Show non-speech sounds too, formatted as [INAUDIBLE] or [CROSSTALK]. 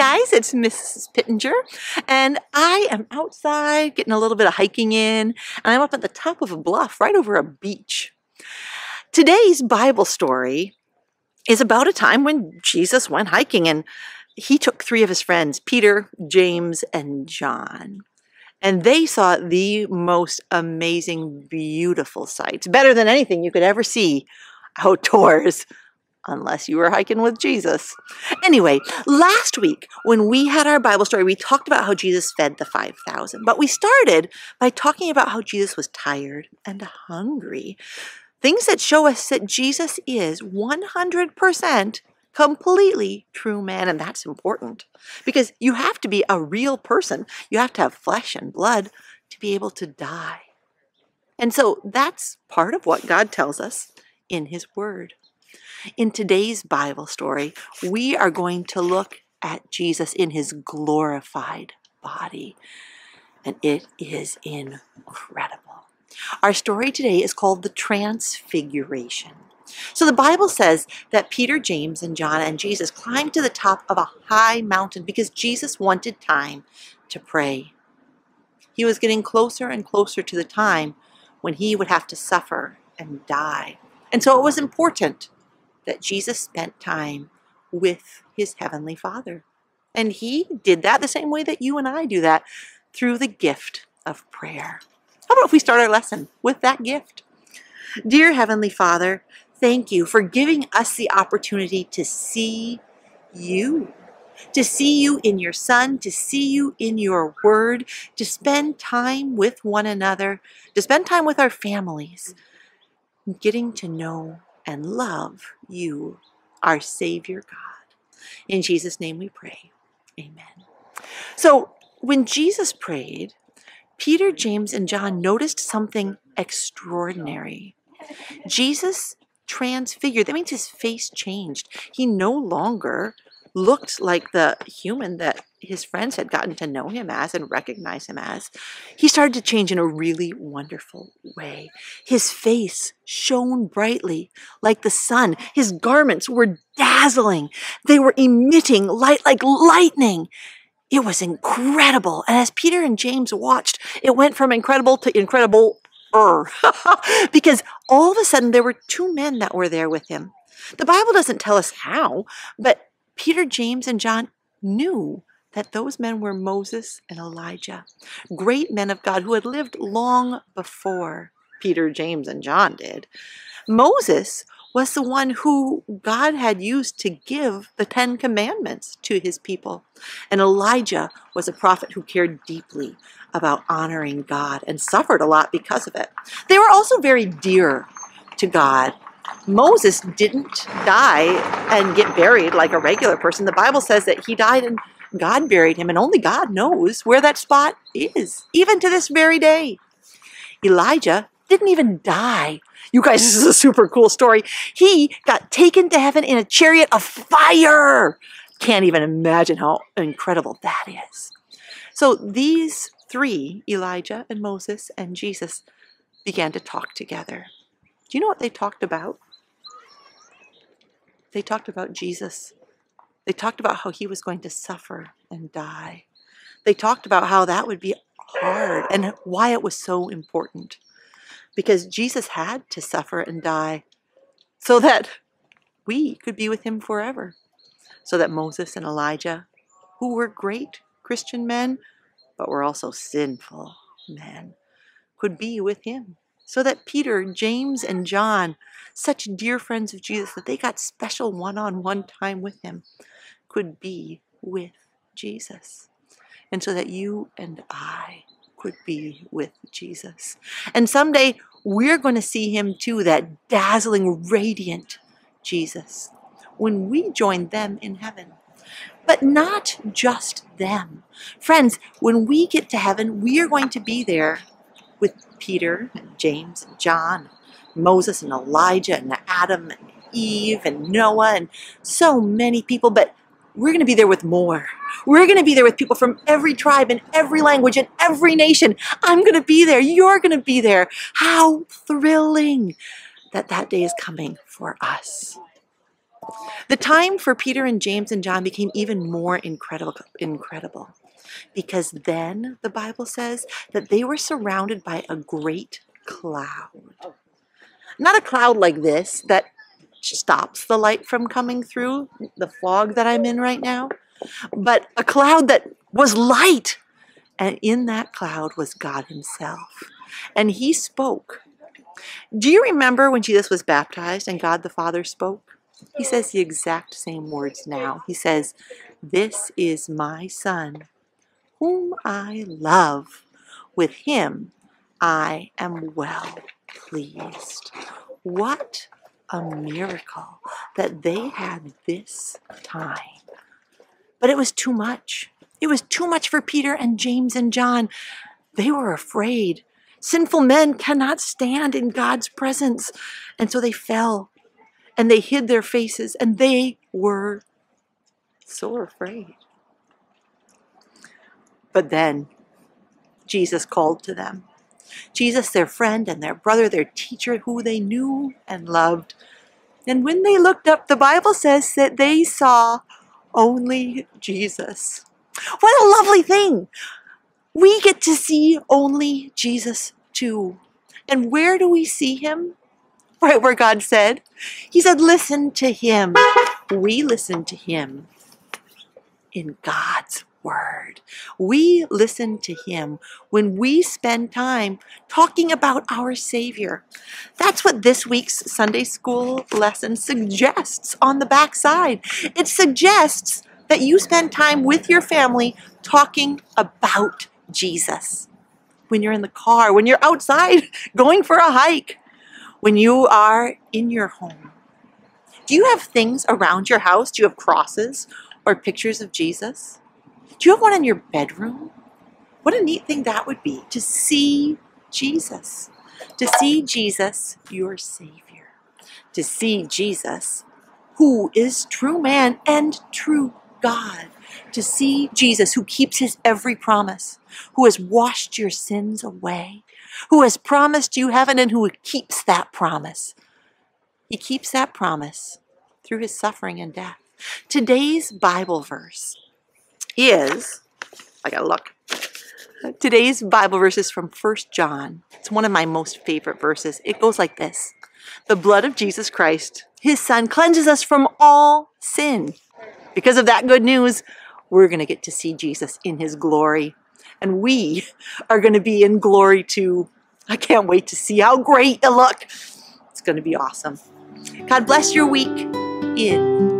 guys, it's Mrs. Pittenger, and I am outside getting a little bit of hiking in, and I'm up at the top of a bluff right over a beach. Today's Bible story is about a time when Jesus went hiking and he took three of his friends, Peter, James, and John. And they saw the most amazing, beautiful sights, better than anything you could ever see outdoors unless you were hiking with Jesus. Anyway, last week when we had our Bible story, we talked about how Jesus fed the 5,000, but we started by talking about how Jesus was tired and hungry. Things that show us that Jesus is 100% completely true man, and that's important because you have to be a real person. You have to have flesh and blood to be able to die. And so that's part of what God tells us in His Word. In today's Bible story, we are going to look at Jesus in his glorified body, and it is incredible. Our story today is called the Transfiguration. So the Bible says that Peter, James, and John and Jesus climbed to the top of a high mountain because Jesus wanted time to pray. He was getting closer and closer to the time when he would have to suffer and die. And so it was important that Jesus spent time with his heavenly Father. And he did that the same way that you and I do that through the gift of prayer. How about if we start our lesson with that gift? Dear Heavenly Father, thank you for giving us the opportunity to see you, to see you in your Son, to see you in your Word, to spend time with one another, to spend time with our families, getting to know and love you, our Savior God. In Jesus' name we pray. Amen. So, when Jesus prayed, Peter, James, and John noticed something extraordinary. Jesus transfigured. That means his face changed. He no longer looked like the human that his friends had gotten to know him as and recognize him as, he started to change in a really wonderful way. His face shone brightly like the sun. His garments were dazzling. They were emitting light like lightning. It was incredible. And as Peter and James watched, it went from incredible to incredible. [LAUGHS] because all of a sudden there were two men that were there with him. The Bible doesn't tell us how, but Peter, James, and John knew that those men were Moses and Elijah, great men of God who had lived long before Peter, James, and John did. Moses was the one who God had used to give the Ten Commandments to his people. And Elijah was a prophet who cared deeply about honoring God and suffered a lot because of it. They were also very dear to God Moses didn't die and get buried like a regular person. The Bible says that he died and God buried him, and only God knows where that spot is, even to this very day. Elijah didn't even die. You guys, [LAUGHS] this is a super cool story. He got taken to heaven in a chariot of fire. Can't even imagine how incredible that is. So these three, Elijah and Moses and Jesus, began to talk together. Do you know what they talked about? They talked about Jesus. They talked about how he was going to suffer and die. They talked about how that would be hard and why it was so important. Because Jesus had to suffer and die so that we could be with him forever. So that Moses and Elijah, who were great Christian men, but were also sinful men, could be with him so that Peter, James, and John, such dear friends of Jesus that they got special one on one time with him, could be with Jesus. And so that you and I could be with Jesus. And someday we're going to see him too, that dazzling, radiant Jesus, when we join them in heaven. But not just them. Friends, when we get to heaven, we are going to be there with Peter and James and John, and Moses and Elijah and Adam and Eve and Noah and so many people, but we're going to be there with more. We're going to be there with people from every tribe and every language and every nation. I'm going to be there. You're going to be there. How thrilling that that day is coming for us. The time for Peter and James and John became even more incredible, incredible because then the Bible says that they were surrounded by a great cloud. Oh. Not a cloud like this that stops the light from coming through the fog that I'm in right now, but a cloud that was light. And in that cloud was God Himself. And He spoke. Do you remember when Jesus was baptized and God the Father spoke? He says the exact same words now. He says, This is my Son, whom I love. With him I am well pleased. What a miracle that they had this time. But it was too much. It was too much for Peter and James and John. They were afraid. Sinful men cannot stand in God's presence. And so they fell and they hid their faces and they were so afraid. But then Jesus called to them. Jesus, their friend and their brother, their teacher, who they knew and loved. And when they looked up, the Bible says that they saw only Jesus. What a lovely thing! We get to see only Jesus too. And where do we see him? Right where God said. He said, listen to him. We listen to him in God's word. We listen to him when we spend time talking about our Savior. That's what this week's Sunday school lesson suggests on the back side. It suggests that you spend time with your family talking about Jesus. When you're in the car, when you're outside [LAUGHS] going for a hike, when you are in your home. Do you have things around your house? Do you have crosses or pictures of Jesus? Do you have one in your bedroom? What a neat thing that would be to see Jesus, to see Jesus, your Savior, to see Jesus, who is true man and true God, to see Jesus, who keeps his every promise, who has washed your sins away, who has promised you heaven, and who keeps that promise. He keeps that promise through his suffering and death. Today's Bible verse is, I gotta look. Today's Bible verse is from 1 John. It's one of my most favorite verses. It goes like this The blood of Jesus Christ, his son, cleanses us from all sin. Because of that good news, we're to get to see Jesus in his glory. And we are to be in glory too. I can't wait to see how great you look. It's to be awesome. God bless your week in